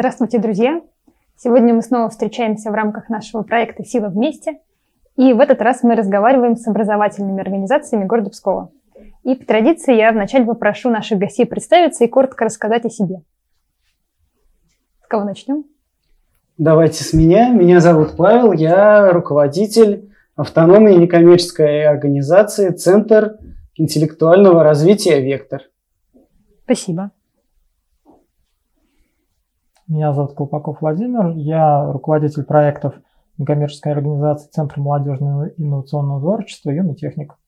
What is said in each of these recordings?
Здравствуйте, друзья! Сегодня мы снова встречаемся в рамках нашего проекта «Сила вместе». И в этот раз мы разговариваем с образовательными организациями города Пскова. И по традиции я вначале попрошу наших гостей представиться и коротко рассказать о себе. С кого начнем? Давайте с меня. Меня зовут Павел, я руководитель автономной некоммерческой организации «Центр интеллектуального развития «Вектор». Спасибо. Меня зовут Колпаков Владимир, я руководитель проектов некоммерческой организации Центра молодежного инновационного творчества «Юный техник».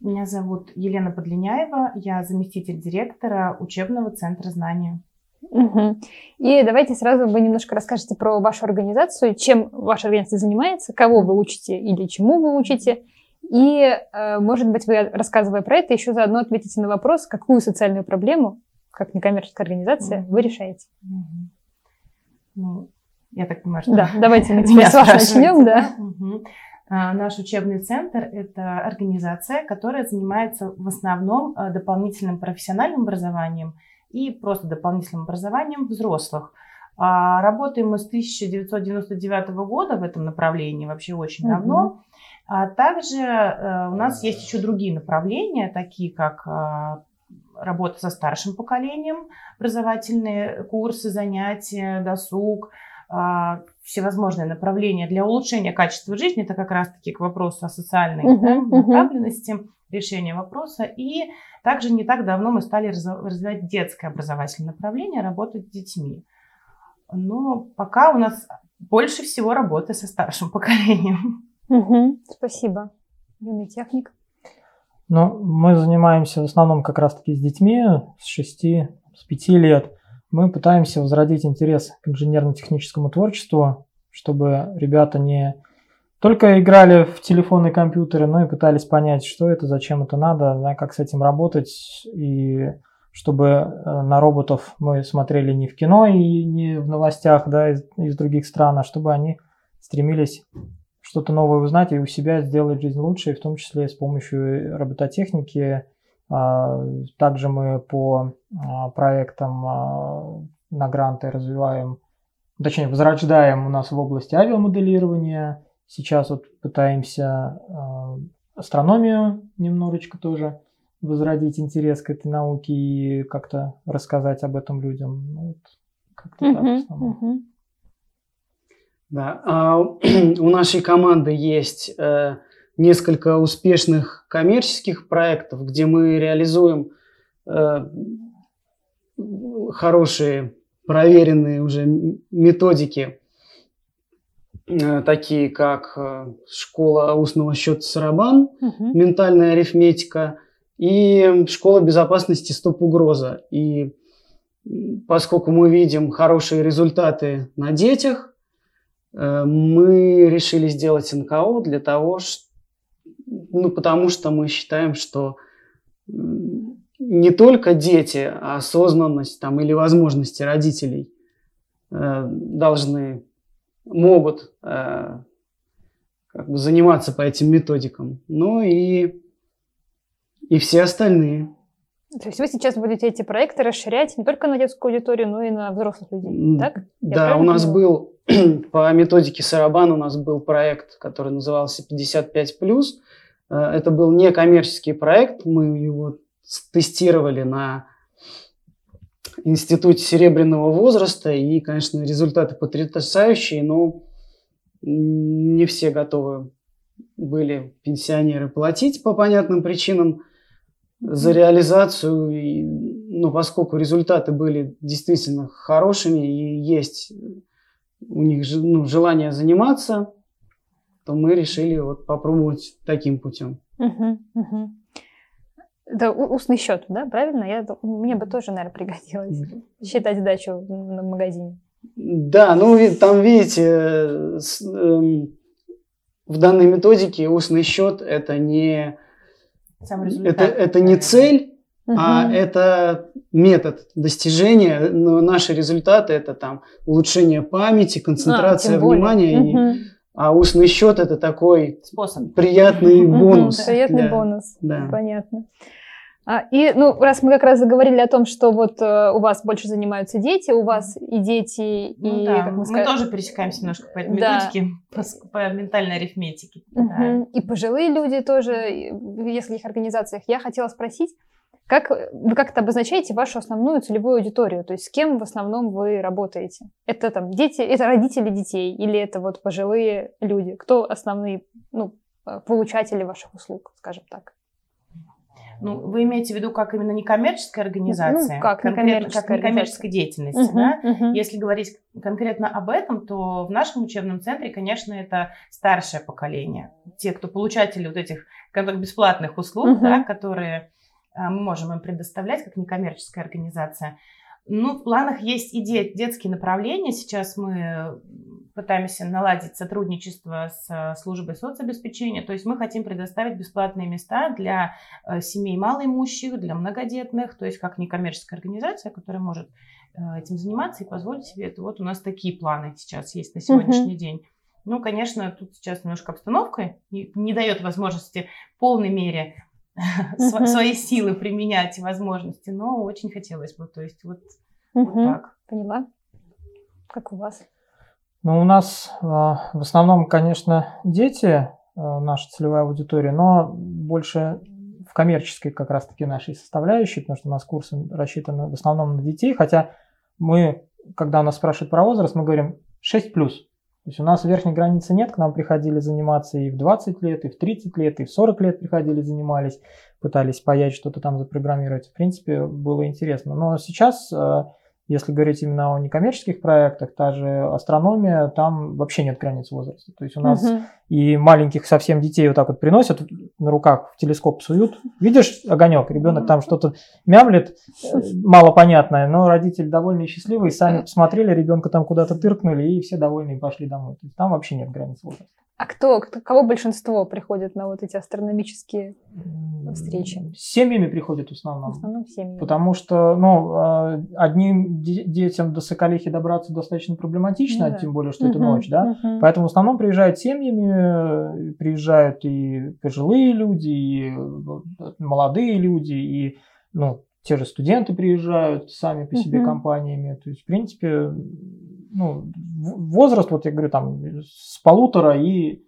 Меня зовут Елена Подлиняева, я заместитель директора учебного центра знания. Угу. И давайте сразу вы немножко расскажете про вашу организацию, чем ваша организация занимается, кого вы учите или чему вы учите. И, э, может быть, вы, рассказывая про это, еще заодно ответите на вопрос, какую социальную проблему, как некоммерческая организация, вы решаете. Ну, я так понимаю, что... Да, давайте мы теперь с вас начнем, да. Наш учебный центр – это организация, которая занимается в основном э, дополнительным профессиональным образованием – и просто дополнительным образованием взрослых. А, работаем мы с 1999 года в этом направлении, вообще очень mm-hmm. давно. А также а, у нас есть еще другие направления, такие как а, работа со старшим поколением, образовательные курсы, занятия, досуг, а, всевозможные направления для улучшения качества жизни. Это как раз-таки к вопросу о социальной uh-huh, да, направленности. Uh-huh решения вопроса. И также не так давно мы стали развивать детское образовательное направление, работать с детьми. Но пока у нас больше всего работы со старшим поколением. Угу, спасибо. Юный техник. Ну, мы занимаемся в основном как раз-таки с детьми с 6, с 5 лет. Мы пытаемся возродить интерес к инженерно-техническому творчеству, чтобы ребята не только играли в телефоны и компьютеры, но и пытались понять, что это, зачем это надо, да, как с этим работать, и чтобы э, на роботов мы смотрели не в кино и не в новостях да, из, из других стран, а чтобы они стремились что-то новое узнать и у себя сделать жизнь лучше, в том числе с помощью робототехники. А, также мы по а, проектам а, на гранты развиваем, точнее, возрождаем у нас в области авиамоделирования, Сейчас вот пытаемся э, астрономию немножечко тоже возродить интерес к этой науке и как-то рассказать об этом людям. Ну, вот как-то uh-huh, так в основном. Uh-huh. Да, а у нашей команды есть э, несколько успешных коммерческих проектов, где мы реализуем э, хорошие, проверенные уже методики Э, такие как школа устного счета Сарабан, угу. ментальная арифметика и школа безопасности Стоп-угроза. И поскольку мы видим хорошие результаты на детях, мы решили сделать НКО для того, что, ну, потому что мы считаем, что не только дети, а осознанность там, или возможности родителей должны могут э, как бы заниматься по этим методикам. Ну и, и все остальные. То есть вы сейчас будете эти проекты расширять не только на детскую аудиторию, но и на взрослых людей, так? Я да, у нас понимаю? был по методике Сарабан у нас был проект, который назывался 55+. Э, это был некоммерческий проект, мы его тестировали на институте серебряного возраста, и, конечно, результаты потрясающие, но не все готовы были пенсионеры платить по понятным причинам за реализацию, и, ну, поскольку результаты были действительно хорошими и есть у них ну, желание заниматься, то мы решили вот попробовать таким путем. Uh-huh. Это устный счет, да, правильно? Я, мне бы тоже, наверное, пригодилось считать сдачу в магазине. Да, ну там, видите, эм, в данной методике устный счет это не, это, это не цель, угу. а это метод достижения. Но наши результаты это там улучшение памяти, концентрация а, внимания. Угу. И, а устный счет это такой способ приятный бонус. Приятный бонус, понятно. А, и, ну, раз мы как раз заговорили о том, что вот э, у вас больше занимаются дети, у вас и дети, ну, и, да. как мы мы сказали... тоже пересекаемся немножко по этой Да. методике, по, по ментальной арифметике. Мгм. Да. И пожилые люди тоже в нескольких организациях. Я хотела спросить, как вы как-то обозначаете вашу основную целевую аудиторию? То есть с кем в основном вы работаете? Это там дети, это родители детей или это вот пожилые люди? Кто основные ну, э, получатели ваших услуг, скажем так? Ну, вы имеете в виду как именно некоммерческая организация? Ну, как некоммерческая как некоммерческой деятельности, Мгм, да? мгм. Если говорить конкретно об этом, то в нашем учебном центре, конечно, это старшее поколение. Те, кто получатели вот этих как бы бесплатных услуг, Мгм. да, которые а, мы можем им предоставлять как некоммерческая организация. Ну, в планах есть и де- детские направления. Сейчас мы пытаемся наладить сотрудничество с э, службой соцобеспечения. То есть мы хотим предоставить бесплатные места для э, семей малоимущих, для многодетных, то есть как некоммерческая организация, которая может э, этим заниматься и позволить себе это. Вот у нас такие планы сейчас есть на сегодняшний день. Ну, конечно, тут сейчас немножко обстановка не, не дает возможности в полной мере Мгм. свои силы применять и возможности, но очень хотелось бы. То есть вот, вот Мгм. так. Поняла. Как у вас? Ну, у нас э, в основном, конечно, дети, э, наша целевая аудитория, но больше в коммерческой как раз-таки нашей составляющей, потому что у нас курсы рассчитаны в основном на детей, хотя мы, когда нас спрашивают про возраст, мы говорим 6+. То есть у нас верхней границы нет, к нам приходили заниматься и в 20 лет, и в 30 лет, и в 40 лет приходили, занимались, пытались паять, что-то там запрограммировать. В принципе, было интересно. Но сейчас э, если говорить именно о некоммерческих проектах, та же астрономия, там вообще нет границ возраста. То есть у нас Мгм. и маленьких совсем детей вот так вот приносят, на руках в телескоп суют. Видишь огонек, ребенок там что-то мямлет, э, мало понятное, но родители довольны и счастливые, сами посмотрели, ребенка там куда-то тыркнули, и все довольны и пошли домой. То есть там вообще нет границ возраста. А кто, кто- кого большинство приходит на вот эти астрономические встречи? С семьями приходят в в основном. основном семьи? Потому что, ну, э, одним де- детям до Соколихи добраться достаточно проблематично, Ну да. тем более, что это Мгм, ночь, да. мгм. Поэтому в основном приезжают семьями, приезжают и пожилые люди, и э, молодые люди, и ну, те же студенты приезжают сами по себе Мгм. компаниями. То есть, в принципе, ну, возраст, вот я говорю, там с полутора и, и-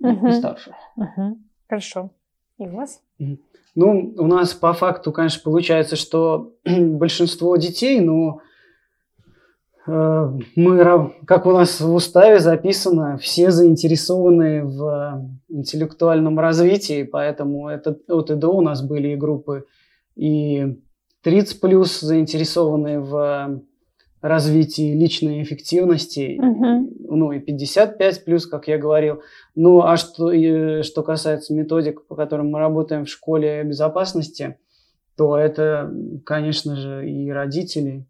Мгм. и старше. Мгм. Хорошо. И у вас? Ну, у нас по факту, конечно, получается, что большинство детей, но э, мы, как у нас в уставе записано, все заинтересованы в интеллектуальном развитии, поэтому это, от ИДО у нас были и группы и 30 плюс заинтересованы в развитии личной эффективности, Мгм. ну и 55 плюс, как я говорил. Ну а что, и что касается методик, по которым мы работаем в школе безопасности, то это, конечно же, и родители,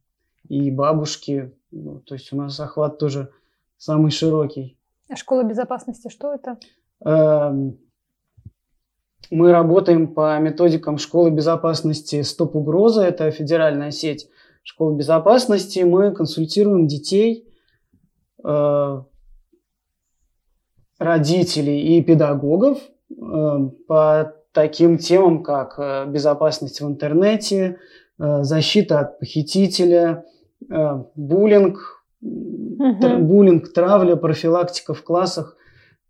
и бабушки. Ну, то есть у нас охват тоже самый широкий. А школа безопасности что это? Эм, Мы работаем по методикам школы безопасности «Стоп угроза». Это федеральная сеть школ безопасности. Мы консультируем детей, э, родителей и педагогов э, по таким темам, как э, безопасность в интернете, защита от похитителя, буллинг, Мгм. буллинг, травля, профилактика в классах,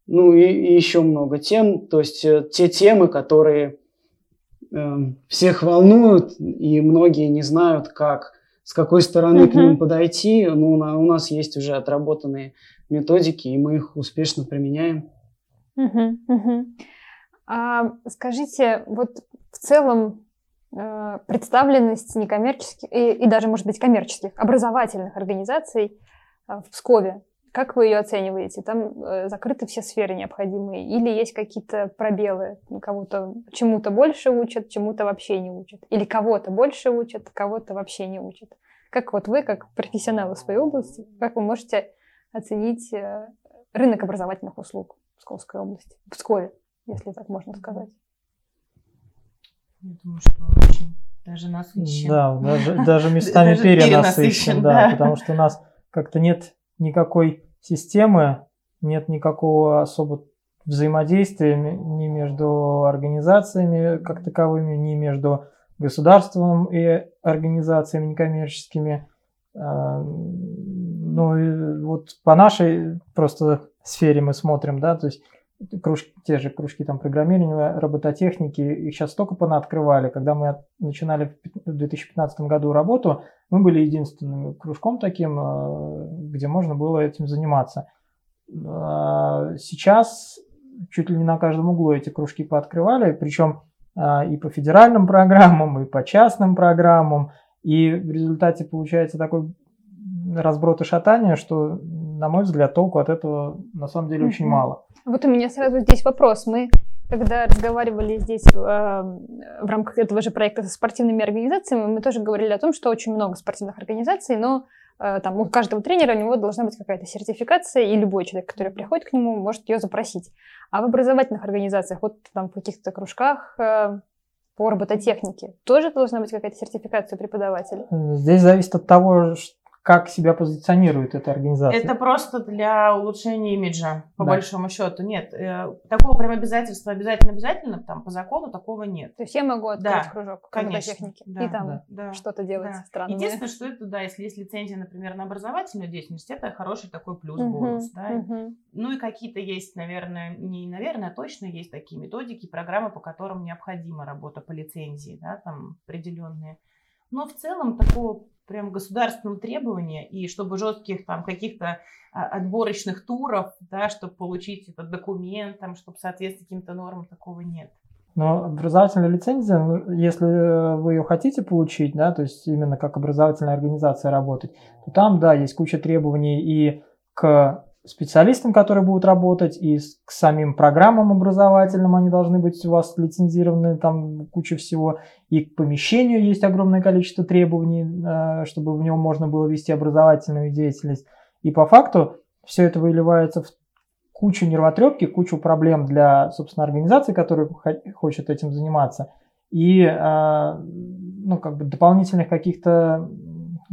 ну и, и еще много тем. То есть те темы, которые всех волнуют, и многие не знают, как, с какой стороны к Мгм. ним подойти. Ну, у нас есть уже отработанные методики, и мы их успешно применяем. Мгм. А скажите, вот в целом э, представленность некоммерческих и, и даже, может быть, коммерческих образовательных организаций э, в Пскове, как вы ее оцениваете? Там э, закрыты все сферы необходимые или есть какие-то пробелы? Кого-то чему-то больше учат, чему-то вообще не учат? Или кого-то больше учат, кого-то вообще не учат? Как вот вы, как профессионалы в своей области, как вы можете оценить э, рынок образовательных услуг в Псковской области, в Пскове, если так можно сказать? Я думаю, что очень даже насыщен. Да, даже, даже местами перенасыщен, да. потому что у нас как-то нет никакой системы, нет никакого особо взаимодействия ни между организациями как таковыми, ни между государством и организациями некоммерческими. А, ну вот по нашей просто сфере мы смотрим, да, то есть кружки, те же кружки там программирования, робототехники, их сейчас столько понаоткрывали. Когда мы начинали в 2015 году работу, мы были единственным кружком таким, а, где можно было этим заниматься. А, сейчас чуть ли не на каждом углу эти кружки пооткрывали, причем а, и по федеральным программам, и по частным программам. И в результате получается такой разброд и шатание, что, на мой взгляд, толку от этого на самом деле очень мало. Вот у меня сразу здесь вопрос. Мы когда разговаривали здесь э, в рамках этого же проекта со спортивными организациями, мы тоже говорили о том, что очень много спортивных организаций, но э, там у каждого тренера у него должна быть какая-то сертификация, и любой человек, который приходит к нему, может ее запросить. А в образовательных организациях, вот там в каких-то кружках э, по робототехнике, тоже должна быть какая-то сертификация преподавателей? Здесь зависит от того, как себя позиционирует эта организация? Это просто для улучшения имиджа, по да. большому счету. Нет, э, такого прям обязательства обязательно-обязательно, там, по закону такого нет. То есть я могу открыть да, кружок конечно, техники да, и там да, что-то делать да. странное. Единственное, что это, да, если есть лицензия, например, на образовательную деятельность, это хороший такой плюс-бонус, угу, да. Угу. Ну и какие-то есть, наверное, не наверное, а точно есть такие методики, программы, по которым необходима работа по лицензии, да, там определенные. Но в целом такого прям государственного требования, и чтобы жестких там каких-то а, отборочных туров, да, чтобы получить этот документ, там, чтобы соответствовать каким-то нормам, такого нет. Но образовательная лицензия, ну, если вы ее хотите получить, да, то есть именно как образовательная организация работать, то там, да, есть куча требований и к специалистам, которые будут работать, и к самим программам образовательным они должны быть у вас лицензированы, там куча всего, и к помещению есть огромное количество требований, э, чтобы в нем можно было вести образовательную деятельность. И по факту все это выливается в кучу нервотрепки, кучу проблем для, собственно, организации, которая хочет этим заниматься, и, э, ну, как бы дополнительных каких-то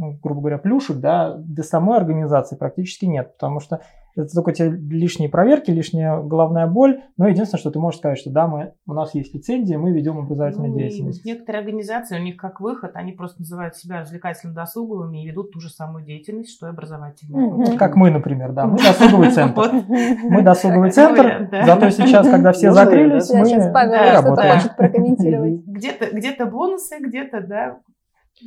ну, грубо говоря, плюшек, да, для самой организации практически нет, потому что это только те лишние проверки, лишняя головная боль. Но единственное, что ты можешь сказать, что да, мы, у нас есть лицензия, мы ведем образовательную ну, деятельность. Некоторые организации, у них как выход, они просто называют себя развлекательно-досуговыми и ведут ту же самую деятельность, что и образовательную. Как мы, например, да, мы досуговый центр. Мы досуговый центр, зато сейчас, когда все закрылись, мы Сейчас Павел что-то хочет прокомментировать. Где-то бонусы, где-то, да,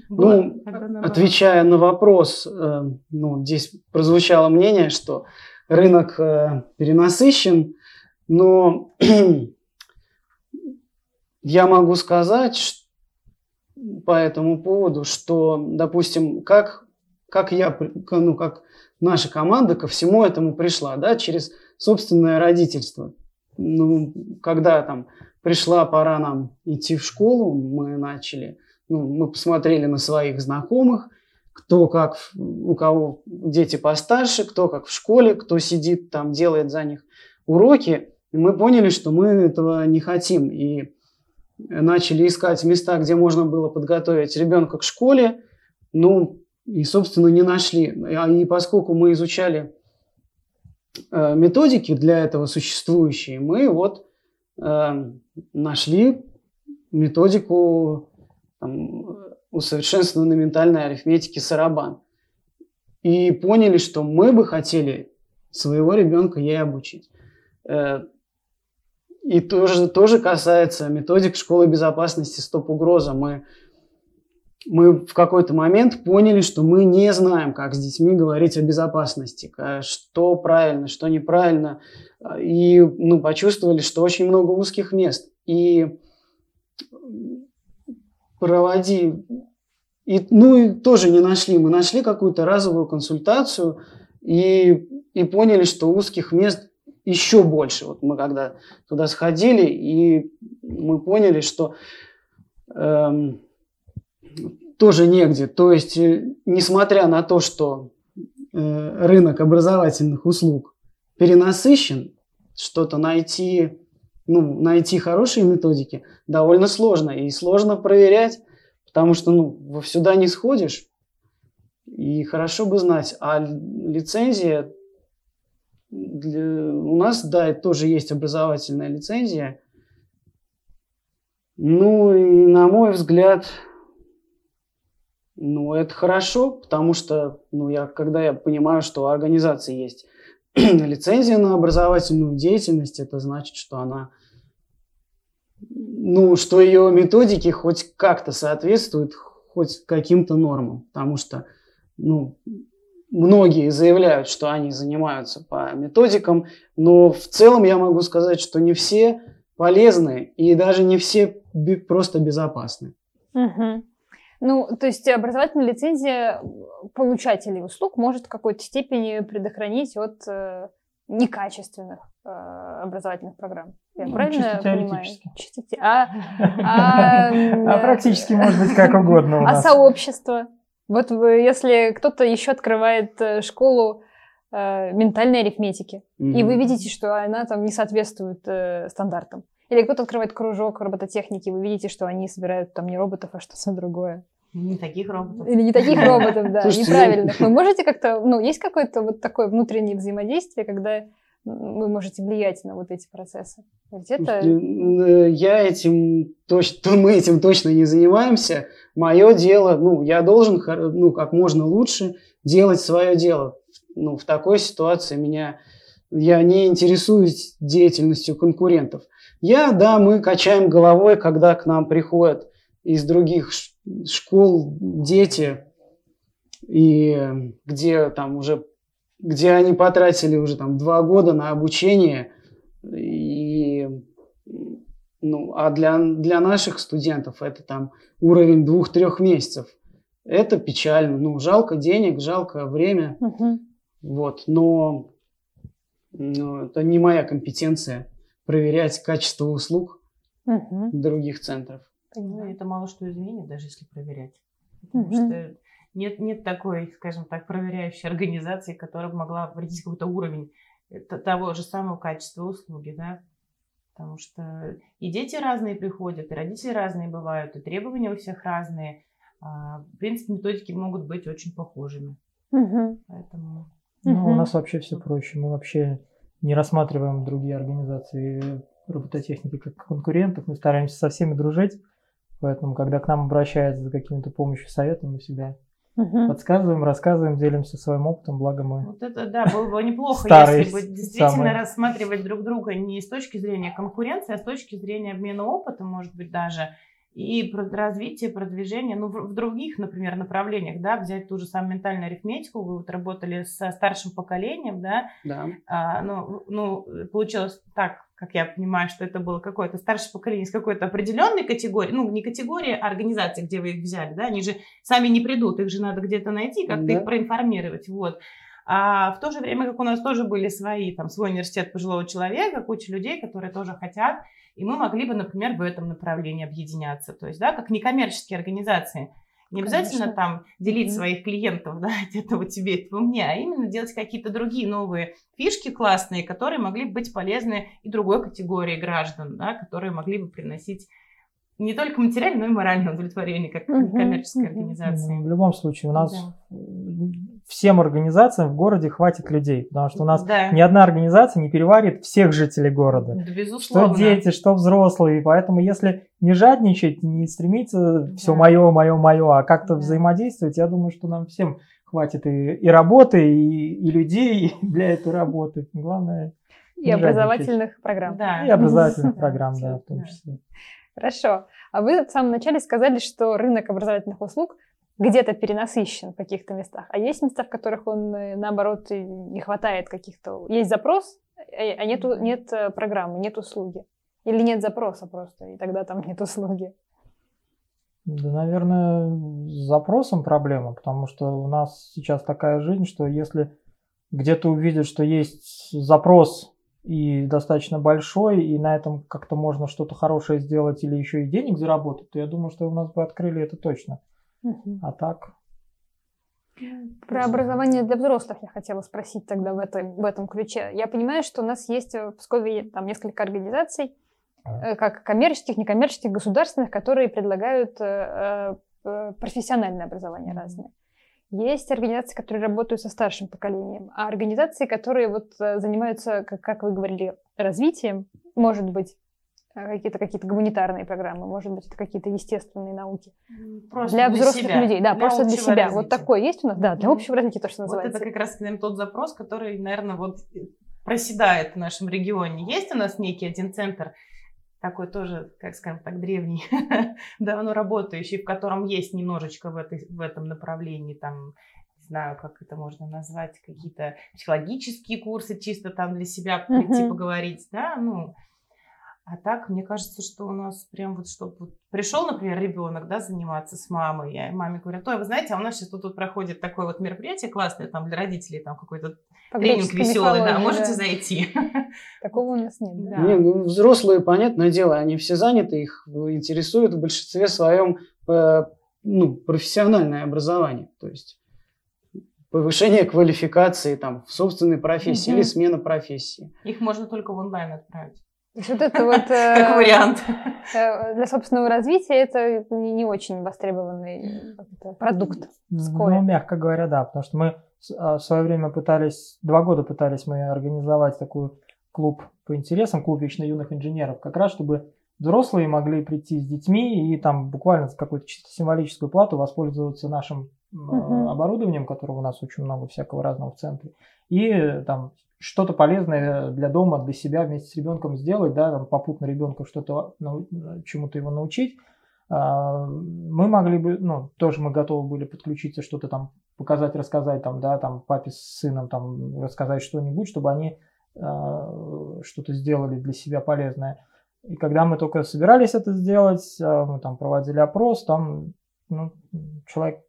ну, отвечая на вопрос, э, ну, здесь прозвучало мнение, что рынок э, перенасыщен, но я могу сказать по этому поводу, что, допустим, как, как я, ну, как наша команда ко всему этому пришла, да, через собственное родительство. Ну, когда там пришла пора нам идти в школу, мы начали, ну, мы посмотрели на своих знакомых, кто как, у кого дети постарше, кто как в школе, кто сидит там, делает за них уроки. И мы поняли, что мы этого не хотим. И начали искать места, где можно было подготовить ребенка к школе. Ну, и, собственно, не нашли. А, и поскольку мы изучали э, методики для этого существующие, мы вот э, нашли методику там, усовершенствованной ментальной арифметики Сарабан. И поняли, что мы бы хотели своего ребенка ей обучить. Э, и тоже, тоже касается методик школы безопасности «Стоп-угроза». Мы, мы в какой-то момент поняли, что мы не знаем, как с детьми говорить о безопасности, что правильно, что неправильно. И ну, почувствовали, что очень много узких мест. И проводи. И, ну и тоже не нашли. Мы нашли какую-то разовую консультацию и, и поняли, что узких мест еще больше. Вот мы когда туда сходили, и мы поняли, что эм, тоже негде. То есть, э, несмотря на то, что э, рынок образовательных услуг перенасыщен, что-то найти ну, найти хорошие методики довольно сложно. И сложно проверять, потому что ну, сюда не сходишь. И хорошо бы знать. А лицензия для... у нас, да, тоже есть образовательная лицензия. Ну, и на мой взгляд, ну, это хорошо, потому что, ну, я, когда я понимаю, что организации есть лицензия на образовательную деятельность, это значит, что она, ну, что ее методики хоть как-то соответствуют хоть каким-то нормам, потому что, ну, многие заявляют, что они занимаются по методикам, но в целом я могу сказать, что не все полезны и даже не все просто безопасны. Угу. Ну, то есть образовательная лицензия получателей услуг может в какой-то степени предохранить от э, некачественных э, образовательных программ. Я ну, правильно чисто понимаю? Чисто те... а, а, а практически может быть как угодно у а нас. А сообщество? Вот вы, если кто-то еще открывает э, школу э, ментальной арифметики, mm-hmm. и вы видите, что она там не соответствует э, стандартам. Или кто-то открывает кружок робототехники, вы видите, что они собирают там не роботов, а что-то другое. Не таких роботов. Или не таких роботов, да, неправильных. Вы можете как-то, ну, есть какое-то вот такое внутреннее взаимодействие, когда вы можете влиять на вот эти процессы? Э, я этим точно, мы этим точно не занимаемся. Мое дело, ну, я должен, ну, как можно лучше делать свое дело. Ну, в такой ситуации меня, я не интересуюсь деятельностью конкурентов. Я, да, мы качаем головой, когда к нам приходят из других школ дети, и где там уже, где они потратили уже там два года на обучение, и, ну, а для, для наших студентов это там уровень двух-трех месяцев. Это печально. Ну, жалко денег, жалко время. Угу. Вот, но ну, это не моя компетенция проверять качество услуг угу. других центров. Понимаю. Ну, это мало что изменит, даже если проверять. Потому mm что нет, нет такой, скажем так, проверяющей организации, которая бы могла определить какой-то уровень того же самого качества услуги, да. Потому что и дети разные приходят, и родители разные бывают, и требования у всех разные. А, в принципе, методики могут быть очень похожими. Угу. Поэтому... Ну, угу. у нас вообще все проще. Мы вообще не рассматриваем другие организации робототехники как конкурентов. Мы стараемся со всеми дружить. Поэтому, когда к нам обращаются за какими-то помощью, советом, мы всегда угу. подсказываем, рассказываем, делимся своим опытом, благо мы. Вот это, да, было бы неплохо, если бы действительно самые... рассматривать друг друга не с точки зрения конкуренции, а с точки зрения обмена опытом, может быть, даже и развитие, продвижение, ну, в, в других, например, направлениях, да, взять ту же самую ментальную арифметику, вы вот работали со старшим поколением, да, да. А, ну, ну, получилось так, как я понимаю, что это было какое-то старшее поколение из какой-то определенной категории, ну, не категории, а организации, где вы их взяли, да, они же сами не придут, их же надо где-то найти, как-то да. их проинформировать, вот. А в то же время, как у нас тоже были свои, там, свой университет пожилого человека, куча людей, которые тоже хотят, и мы могли бы, например, в этом направлении объединяться, то есть, да, как некоммерческие организации – не обязательно Конечно. там делить mm-hmm. своих клиентов, да, этого тебе, этого мне, а именно делать какие-то другие новые фишки классные, которые могли бы быть полезны и другой категории граждан, да, которые могли бы приносить не только материальное, но и моральное удовлетворение, как коммерческая организация. В любом случае, у нас да. всем организациям в городе хватит людей, потому что у нас да. ни одна организация не переварит всех жителей города. Да, безусловно. Что дети, что взрослые. Поэтому если не жадничать, не стремиться да. все мое, мое, мое, а как-то да. взаимодействовать, я думаю, что нам всем хватит и, и работы, и, и людей для этой работы. Главное. И образовательных программ. Да. И образовательных программ, да, в том числе. Хорошо. А вы в самом начале сказали, что рынок образовательных услуг где-то перенасыщен в каких-то местах, а есть места, в которых он, э, наоборот, не хватает каких-то... Есть запрос, э, а нету, нет э, программы, нет услуги. Или нет запроса просто, и тогда там нет услуги. Да, наверное, с запросом проблема, потому что у нас сейчас такая жизнь, что если где-то увидят, что есть запрос и достаточно большой, и на этом как-то можно что-то хорошее сделать или еще и денег заработать, то я думаю, что у нас бы открыли это точно. Угу. А так... Про образование для взрослых я хотела спросить тогда в, этом в этом ключе. Я понимаю, что у нас есть в Пскове там несколько организаций, а. как коммерческих, некоммерческих, государственных, которые предлагают э, э, профессиональное образование разное. Есть организации, которые работают со старшим поколением, а организации, которые вот э, занимаются, как, как вы говорили, развитием, может быть, А какие-то какие-то гуманитарные программы, может быть, это какие-то естественные науки. Просто для, для взрослых себя, людей, да, для просто для себя. развития. Вот такой есть у нас, да, для общего развития, то, что Вот называется. это как раз, наверное, тот запрос, который, наверное, вот проседает в нашем регионе. Есть у нас некий один центр, такой тоже, как скажем так, древний, давно работающий, в котором есть немножечко в, этой, в этом направлении, там, не знаю, как это можно назвать, какие-то психологические курсы, чисто там для себя прийти поговорить, да, ну, а так, мне кажется, что у нас прям вот, чтобы вот пришел, например, ребенок, да, заниматься с мамой, и маме говорят, ой, вы знаете, а у нас сейчас тут, тут проходит такое вот мероприятие классное, там для родителей, там какой-то тренинг веселый, да, можете да. зайти. Такого у нас нет, да. Не, ну, взрослые, понятное дело, они все заняты, их интересует в большинстве своем э, ну, профессиональное образование, то есть повышение квалификации там, в собственной профессии Мгм. или смена профессии. Их можно только в онлайн отправить, То есть вот это вот как э, вариант. э, для собственного развития это не очень востребованный как продукт. Вскоре. Ну, мягко говоря, да, потому что мы а, в свое время пытались, два года пытались мы организовать такой клуб по интересам, клуб вечно юных инженеров, как раз чтобы взрослые могли прийти с детьми и там буквально за какую-то чисто символическую плату воспользоваться нашим Мгм. оборудованием, которого у нас очень много всякого разного в центре, и э, там что-то полезное для дома, для себя вместе с ребенком сделать, да, там, попутно ребенка что-то нау- чему-то его научить. А, Мы могли бы, ну, тоже мы готовы были подключиться, что-то там показать, рассказать, там, да, там, папе с сыном, там, рассказать что-нибудь, чтобы они а, что-то сделали для себя полезное. И когда мы только собирались это сделать, а, мы там проводили опрос, там, ну, человек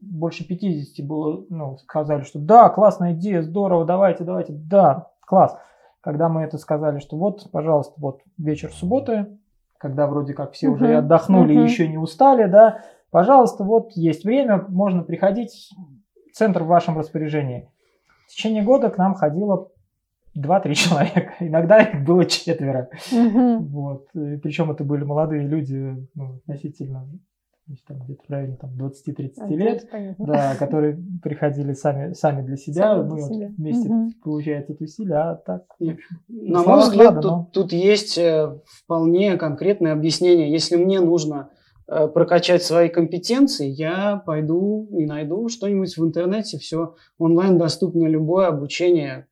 больше 50 было, ну, сказали, что да, классная идея, здорово, давайте, давайте, да, класс. Когда мы это сказали, что вот, пожалуйста, вот вечер субботы, когда вроде как все уже и отдохнули, и мгм. еще не устали, да, пожалуйста, вот есть время, можно приходить, центр в вашем распоряжении. В течение года к нам ходило 2-3 человека, иногда их было четверо. Мгм. Вот. Причем это были молодые люди, ну, относительно, там где-то в районе там, 20-30 лет, Понятно. да, которые приходили сами, сами для себя, Сами для мы вот себя. вместе, Мгм. получается, тусили, а так, И- На мой взгляд, надо, тут, но- тут есть э, вполне конкретное объяснение. Если мне нужно э, прокачать свои компетенции, я пойду и найду что-нибудь в интернете. Все онлайн доступно, любое обучение,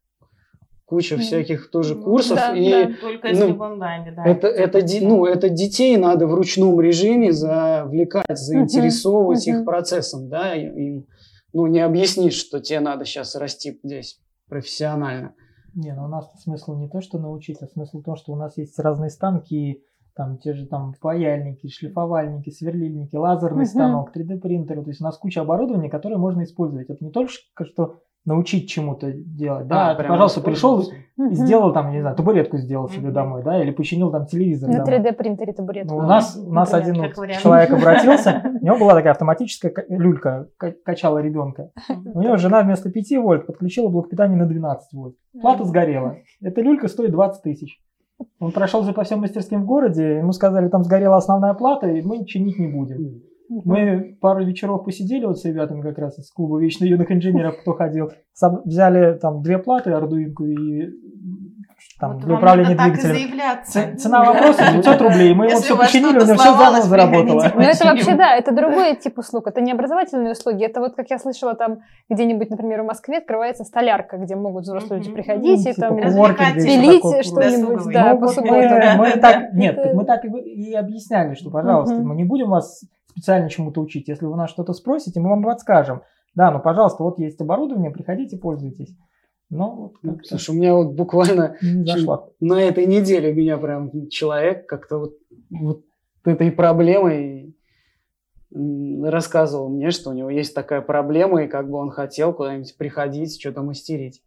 куча всяких тоже курсов. да, и да. Только если ну, в онлайне, да. это, это, ну, это детей надо в ручном режиме завлекать, заинтересовывать мгм. их процессом. Да? Им, ну, не объяснишь, что тебе надо сейчас расти здесь профессионально. Не, ну у нас смысл не то, что научить, а смысл в том, что у нас есть разные станки, там те же там паяльники, шлифовальники, сверлильники, лазерный Мгм. станок, 3D-принтеры. То есть у нас куча оборудования, которое можно использовать. Это не только что научить чему-то делать. Да, ты, прям пожалуйста, пришел и Мгм. сделал там, не знаю, табуретку сделал себе домой, да, или починил там телевизор На домой. 3D принтере табуретку. Ну, у нас, у нас Например, один вот человек обратился, у него была такая автоматическая ка- люлька, ка- качала ребенка. У него жена вместо 5 вольт подключила блок питания на 12 вольт. Плата сгорела. Эта люлька стоит 20 тысяч. Он прошел же по всем мастерским в городе, ему сказали, там сгорела основная плата, и мы чинить не будем. Мгм. Мы пару вечеров посидели вот с ребятами как раз из клуба вечно юных инженеров, кто ходил, Соб- взяли там две платы, ардуинку и там Вот для управления двигателем. Ц- Цена вопроса 500 рублей, мы ему Если все починили, у него все заново заработало. Ну, это вообще, да, это другой тип услуг. Это не образовательные услуги. Это вот, как я слышала, там где-нибудь, например, в Москве открывается столярка, где могут взрослые люди приходить Ну, и типа там пилить что-нибудь, да, Ну, по вот субботам. мы, мы так, нет, Это- мы так и, объясняли, что, пожалуйста, мы не будем вас специально чему-то учить. Если вы нас что-то спросите, мы вам подскажем. Да, ну, пожалуйста, вот есть оборудование, приходите, пользуйтесь. Но вот Ну, Слушай, у меня вот буквально на этой неделе меня прям человек как-то вот, вот этой проблемой рассказывал мне, что у него есть такая проблема, и как бы он хотел куда-нибудь приходить, что-то мастерить.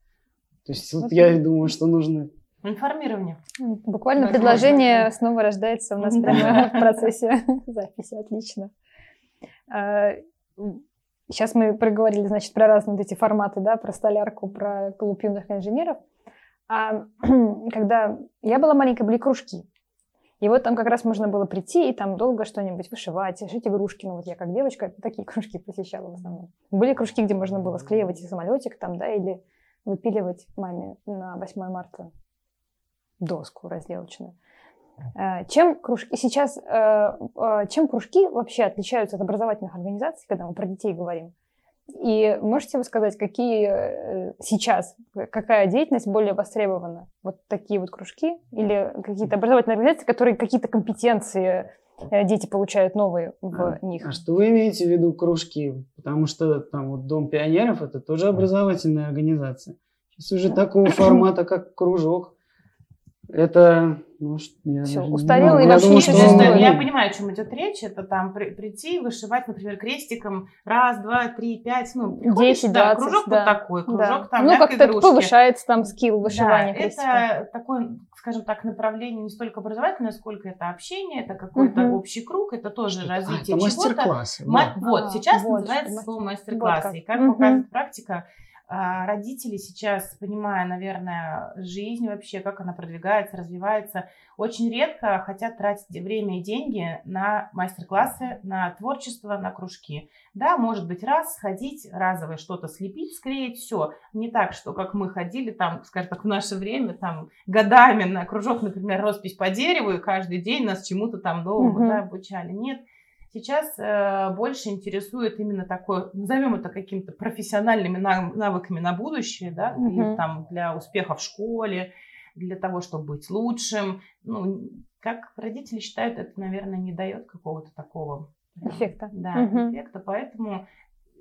То есть вот я думаю, что нужно... Информирование. Буквально Да, предложение снова рождается у нас прямо в процессе записи. Отлично. Сейчас мы проговорили, значит, про разные вот эти форматы, да, про столярку, про клуб юных инженеров. А когда я была маленькая, были кружки. И вот там как раз можно было прийти и там долго что-нибудь вышивать, шить игрушки. Ну вот я как девочка такие кружки посещала в основном. Были кружки, где можно было склеивать самолетик там, да, или выпиливать маме на 8 марта доску разделочную. Э, чем кружки сейчас, чем кружки вообще отличаются от образовательных организаций, когда мы про детей говорим? И можете вы сказать, какие сейчас, какая деятельность более востребована? Вот такие вот кружки или какие-то образовательные организации, которые какие-то компетенции Э, дети получают новые в а, них. А что вы имеете в виду кружки? Потому что там вот Дом пионеров это тоже образовательная организация. Сейчас уже такого формата, как кружок. Это ну, я Все, устарело и вообще думаю, что... Я понимаю, о чем идет речь. Это там при, прийти, вышивать, например, крестиком раз, два, три, пять, ну, 10, 20, да, кружок да. вот такой, кружок да. там Ну, как-то повышается там скилл вышивания да, крестиком. это такое, скажем так, направление не столько образовательное, сколько это общение, это какой-то угу. общий круг, это тоже что развитие а, это мастер-классы. Да. Вот, а, сейчас вот, называется слово мастер-классы. Вот и как угу. показывает практика, а, родители сейчас, понимая, наверное, жизнь вообще, как она продвигается, развивается, очень редко хотят тратить время и деньги на мастер-классы, на творчество, на кружки. Да, может быть, раз сходить, разовое что-то слепить, склеить, все. Не так, что как мы ходили там, скажем так, в наше время, там, годами на кружок, например, роспись по дереву, и каждый день нас чему-то там новому mm-hmm. да, обучали. Нет, Сейчас э, больше интересует именно такое, назовем это какими-то профессиональными навыками на будущее, да, угу. или там для успеха в школе, для того, чтобы быть лучшим. Ну, как родители считают, это, наверное, не дает какого-то такого эффекта. Да, угу. эффекта, поэтому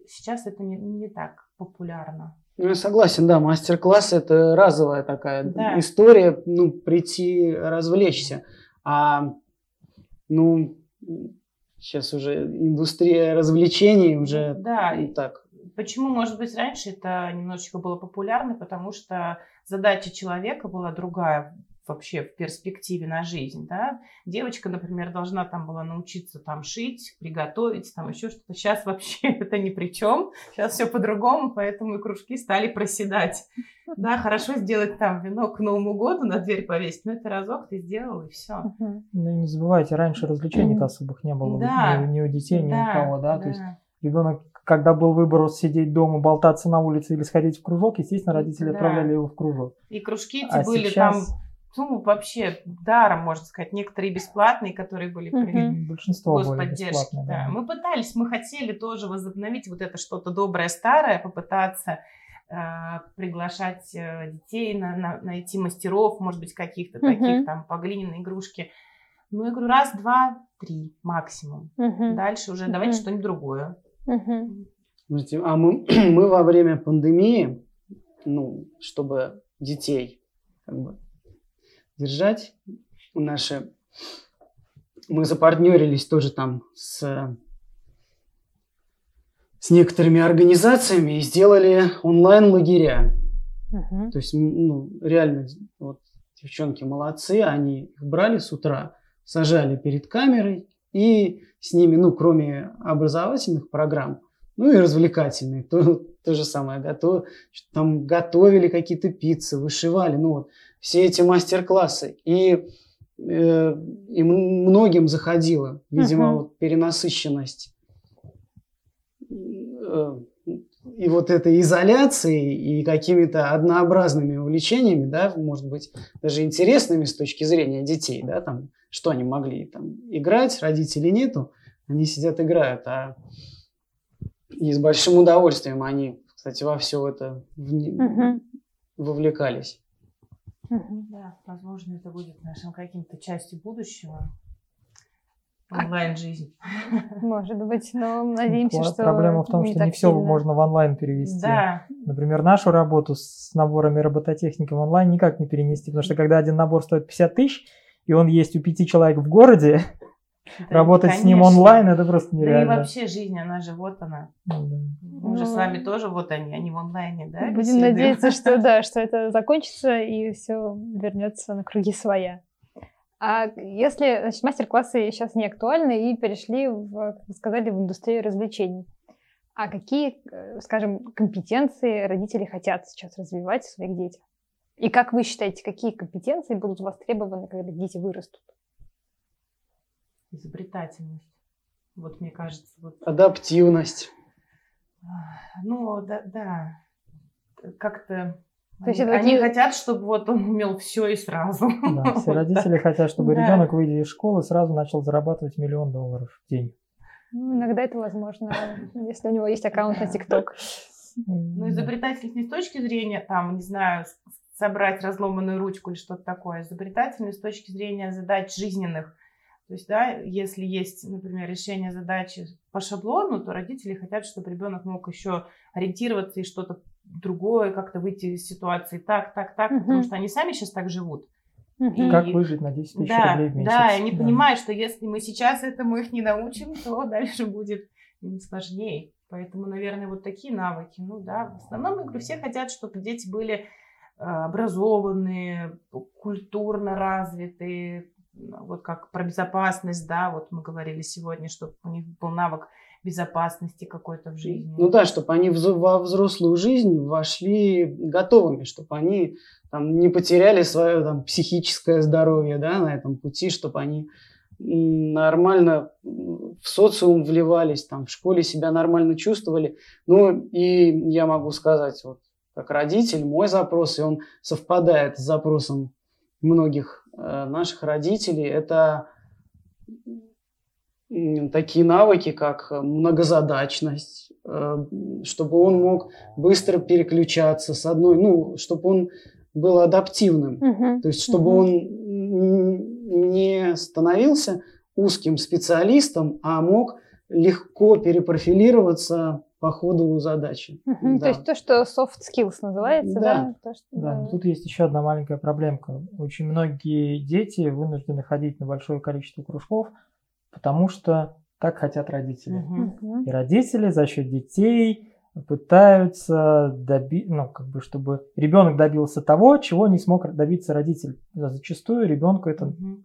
сейчас это не, не так популярно. Ну, я согласен, да, мастер-класс это разовая такая да. история, ну, прийти развлечься. А, ну, Сейчас уже индустрия развлечений уже да. ну, так. Почему, может быть, раньше это немножечко было популярно, потому что задача человека была другая вообще в перспективе на жизнь, да. Девочка, например, должна там была научиться там шить, приготовить, там еще что-то. Сейчас вообще это ни при чем. Сейчас все по-другому, поэтому и кружки стали проседать. Да, хорошо сделать там венок к Новому году на дверь повесить, но это разок ты сделал и все. Ну не забывайте, раньше развлечений-то особых не было да. ни, ни у детей, ни да, у кого, да? да. То есть ребенок когда был выбор сидеть дома, болтаться на улице или сходить в кружок, естественно, родители да. отправляли его в кружок. И кружки эти а были сейчас... там ну, вообще даром, можно сказать, некоторые бесплатные, которые были при большинство господдержке. Да. да. Мы пытались, мы хотели тоже возобновить вот это что-то доброе, старое, попытаться э, приглашать э, детей, на, на, найти мастеров, может быть, каких-то таких там по глиняной игрушке. Ну, я говорю, раз, два, три максимум. Дальше уже давайте что-нибудь другое. А мы, мы во время пандемии, ну, чтобы детей как бы держать. Наши... Мы запартнерились тоже там с, с некоторыми организациями и сделали онлайн-лагеря. Uh-huh. То есть, ну, реально, вот девчонки молодцы, они их брали с утра, сажали перед камерой и с ними, ну, кроме образовательных программ, ну и развлекательные, то, то же самое, готов, там готовили какие-то пиццы, вышивали, ну вот все эти мастер-классы. И, э, и многим заходило, видимо, uh-huh. вот перенасыщенность. Э, и вот этой изоляцией и какими-то однообразными увлечениями, да, может быть, даже интересными с точки зрения детей, да, там, что они могли там играть, родителей нету, они сидят играют, а и с большим удовольствием они, кстати, во все это в... uh-huh. вовлекались. Да, возможно, это будет нашим каким-то частью будущего. А онлайн-жизнь. Может быть, но надеемся, что Проблема в том, что не все можно в онлайн перевести. Да. Например, нашу работу с наборами робототехники в онлайн никак не перенести, потому что когда один набор стоит 50 тысяч, и он есть у пяти человек в городе, да, Работать конечно. с ним онлайн это просто нереально. Да и вообще жизнь, она же вот она. Ну, да. Мы ну, же с вами тоже вот они, они в онлайне, да? Будем беседуем. надеяться, что да, что это закончится и все вернется на круги своя. А если, значит, мастер-классы сейчас не актуальны и перешли, в, как вы сказали, в индустрию развлечений. А какие, э, скажем, компетенции родители хотят сейчас развивать в своих детях? И как вы считаете, какие компетенции будут востребованы, когда дети вырастут? Изобретательность. Вот мне кажется, вот. Адаптивность. Ну, да, да. Как-то То есть они, такие... они хотят, чтобы вот он умел все и сразу. Да, все вот родители так. хотят, чтобы да. ребенок, выйдя из школы, сразу начал зарабатывать миллион долларов в день. Ну, иногда это возможно, если у него есть аккаунт на ТикТок. Ну, изобретательность не с точки зрения, там, не знаю, собрать разломанную ручку или что-то такое. Изобретательность с точки зрения задач жизненных. То есть, да, если есть, например, решение задачи по шаблону, то родители хотят, чтобы ребенок мог еще ориентироваться и что-то другое, как-то выйти из ситуации так, так, так, uh потому что они сами сейчас так живут. И, как выжить на 10 тысяч да, рублей в месяц. Да, и они да. понимают, что если мы сейчас этому их не научим, то дальше будет сложнее. Поэтому, наверное, вот такие навыки. Ну да, в основном, я говорю, все хотят, чтобы дети были а, образованные, культурно развитые, вот как про безопасность, да, вот мы говорили сегодня, чтобы у них был навык безопасности какой-то в жизни. Ну да, чтобы они во взрослую жизнь вошли готовыми, чтобы они там, не потеряли свое там, психическое здоровье да, на этом пути, чтобы они нормально в социум вливались, там, в школе себя нормально чувствовали. Ну и я могу сказать, вот как родитель, мой запрос, и он совпадает с запросом многих э, наших родителей, это такие навыки, как многозадачность, э, чтобы он мог быстро переключаться с одной, ну, чтобы он был адаптивным, uh-huh. то есть чтобы uh-huh. он не становился узким специалистом, а мог легко перепрофилироваться по ходу задачи. Uh-huh. Да. То есть то, что soft skills называется, да? Да, то, что... да. Но тут есть еще одна маленькая проблемка. Очень многие дети вынуждены ходить на большое количество кружков, потому что так хотят родители. Uh-huh. И родители за счет детей пытаются добиться, ну, как бы, чтобы ребенок добился того, чего не смог добиться родитель. Зачастую ребенку это uh-huh.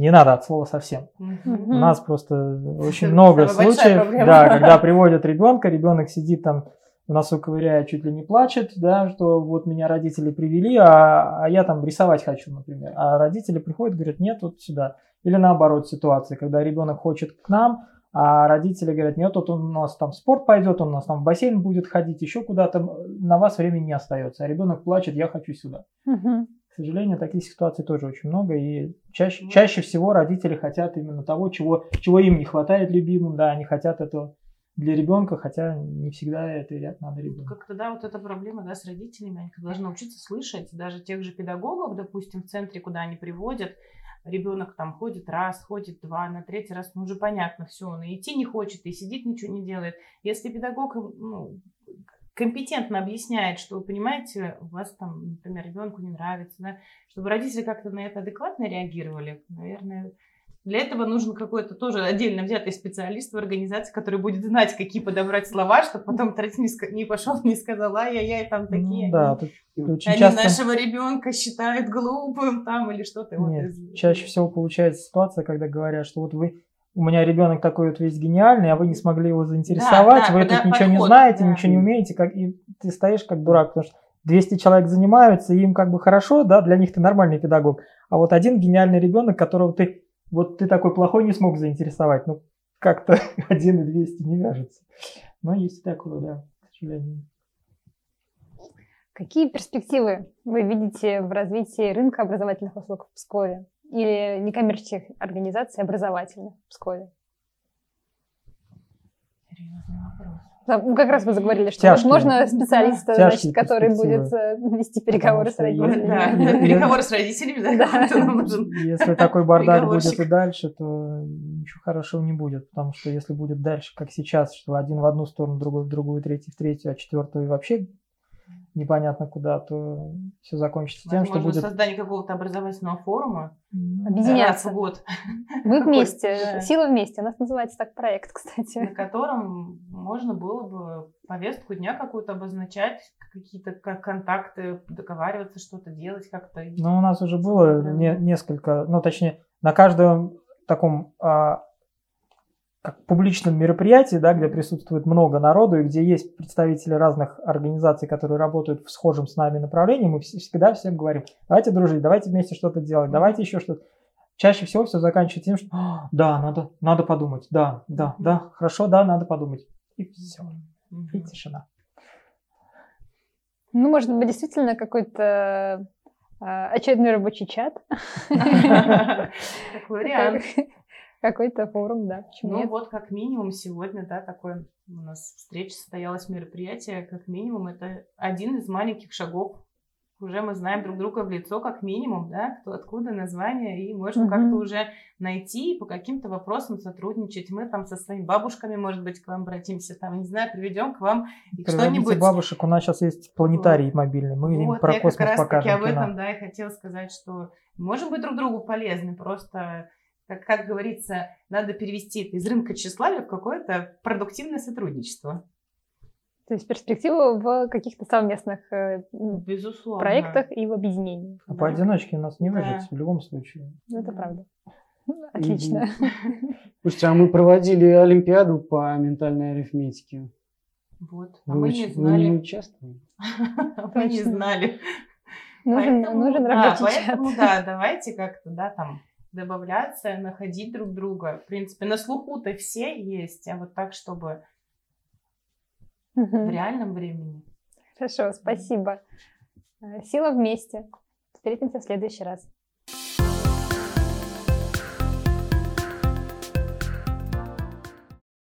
Не надо от слова совсем. У нас просто очень много случаев, да, когда приводят ребенка, ребенок сидит там носу ковыряя, чуть ли не плачет, да, что вот меня родители привели, а, а я там рисовать хочу, например. А родители приходят, говорят, нет, вот сюда. Или наоборот ситуация, когда ребенок хочет к нам, а родители говорят, нет, вот он у нас там в спорт пойдет, он у нас там в бассейн будет ходить, еще куда-то, на вас времени не остается. А ребенок плачет, я хочу сюда. Угу. К сожалению, таких ситуаций тоже очень много, и чаще, чаще всего родители хотят именно того, чего, чего им не хватает любимым, да, они хотят этого для ребенка, хотя не всегда это надо ребенку. Как-то, да, вот эта проблема, да, с родителями, они должны научиться слышать, даже тех же педагогов, допустим, в центре, куда они приводят, ребенок там ходит раз, ходит два, на третий раз, ну уже понятно, все, он и идти не хочет, и сидит, ничего не делает. Если педагог ну, компетентно объясняет, что вы понимаете, у вас там, например, ребенку не нравится, да, чтобы родители как-то на это адекватно реагировали, наверное, для этого нужен какой-то тоже отдельно взятый специалист в организации, который будет знать, какие подобрать слова, чтобы потом третий не, пошел, не сказал, ай-яй-яй, там ну такие. Ну, да, тут очень они часто... нашего ребенка считают глупым там или что-то. Нет, вот. чаще всего получается ситуация, когда говорят, что вот вы у меня ребенок такой вот весь гениальный, а вы не смогли его заинтересовать, да, да, вы тут ничего подход, не знаете, да. ничего не умеете, как, и ты стоишь как дурак, потому что 200 человек занимаются, и им как бы хорошо, да, для них ты нормальный педагог, а вот один гениальный ребенок, которого ты вот ты такой плохой не смог заинтересовать. Ну, как-то один и двести не вяжется. Но есть такое, да, к сожалению. Какие перспективы вы видите в развитии рынка образовательных услуг в Пскове или некоммерческих организаций образовательных в Пскове? Серьезный вопрос. Ну, как раз вы заговорили, что тяжкие, можно специалиста, значит, который будет э, вести переговоры с родителями. Да, переговоры с родителями, да, кто нам нужен. Если такой бардак будет и дальше, то ничего хорошего не будет, потому что если будет дальше, как сейчас, что один в одну сторону, другой в другую, третий в третью, а четвертую вообще непонятно куда, то все закончится тем, Возможно, что будет... создание какого-то образовательного форума. Объединяться. год. Мы вместе, сила вместе. У нас называется так проект, кстати. На котором можно было бы повестку дня какую-то обозначать, какие-то контакты, договариваться, что-то делать как-то. Ну, у нас уже было не, несколько, ну, точнее, на каждом таком а, как публичном мероприятии, да, где присутствует много народу и где есть представители разных организаций, которые работают в схожем с нами направлении, мы всегда всем говорим, давайте дружить, давайте вместе что-то делать, давайте еще что-то. Чаще всего все заканчивается тем, что «А, да, надо, надо подумать, да, да, да, хорошо, да, надо подумать. И все. И тишина. Ну, может быть, действительно какой-то а, очередной рабочий чат. Как вариант. Какой-то форум, да, почему Ну вот, как минимум, сегодня, да, такое у нас встреча состоялась, мероприятие, как минимум, это один из маленьких шагов уже мы знаем друг друга в лицо как минимум, да, кто откуда название, и можем mm-hmm. как-то уже найти по каким-то вопросам сотрудничать. Мы там со своими бабушками, может быть, к вам обратимся, там, не знаю, приведем к вам что-нибудь. бабушек, у нас сейчас есть планетарий вот. мобильный, мы вот, им про я космос как раз покажем. таки об этом, да, и хотела сказать, что можем быть друг другу полезны, просто как, как говорится, надо перевести это из рынка тщеславия в какое-то продуктивное сотрудничество. То есть перспективу в каких-то совместных э, Безусловно. проектах и в объединении. А да. поодиночке нас не выжить да. в любом случае. Ну, это правда. Отлично. Слушайте, а мы проводили Олимпиаду по ментальной арифметике. Вот. А вы, мы не знали. Вы не участвовали? Мы не знали. Нужен, нужен рабочий да, поэтому, да, давайте как-то, да, там добавляться, находить друг друга. В принципе, на слуху-то все есть, а вот так, чтобы в реальном времени. Хорошо, спасибо. Э, сила вместе. Встретимся в следующий раз.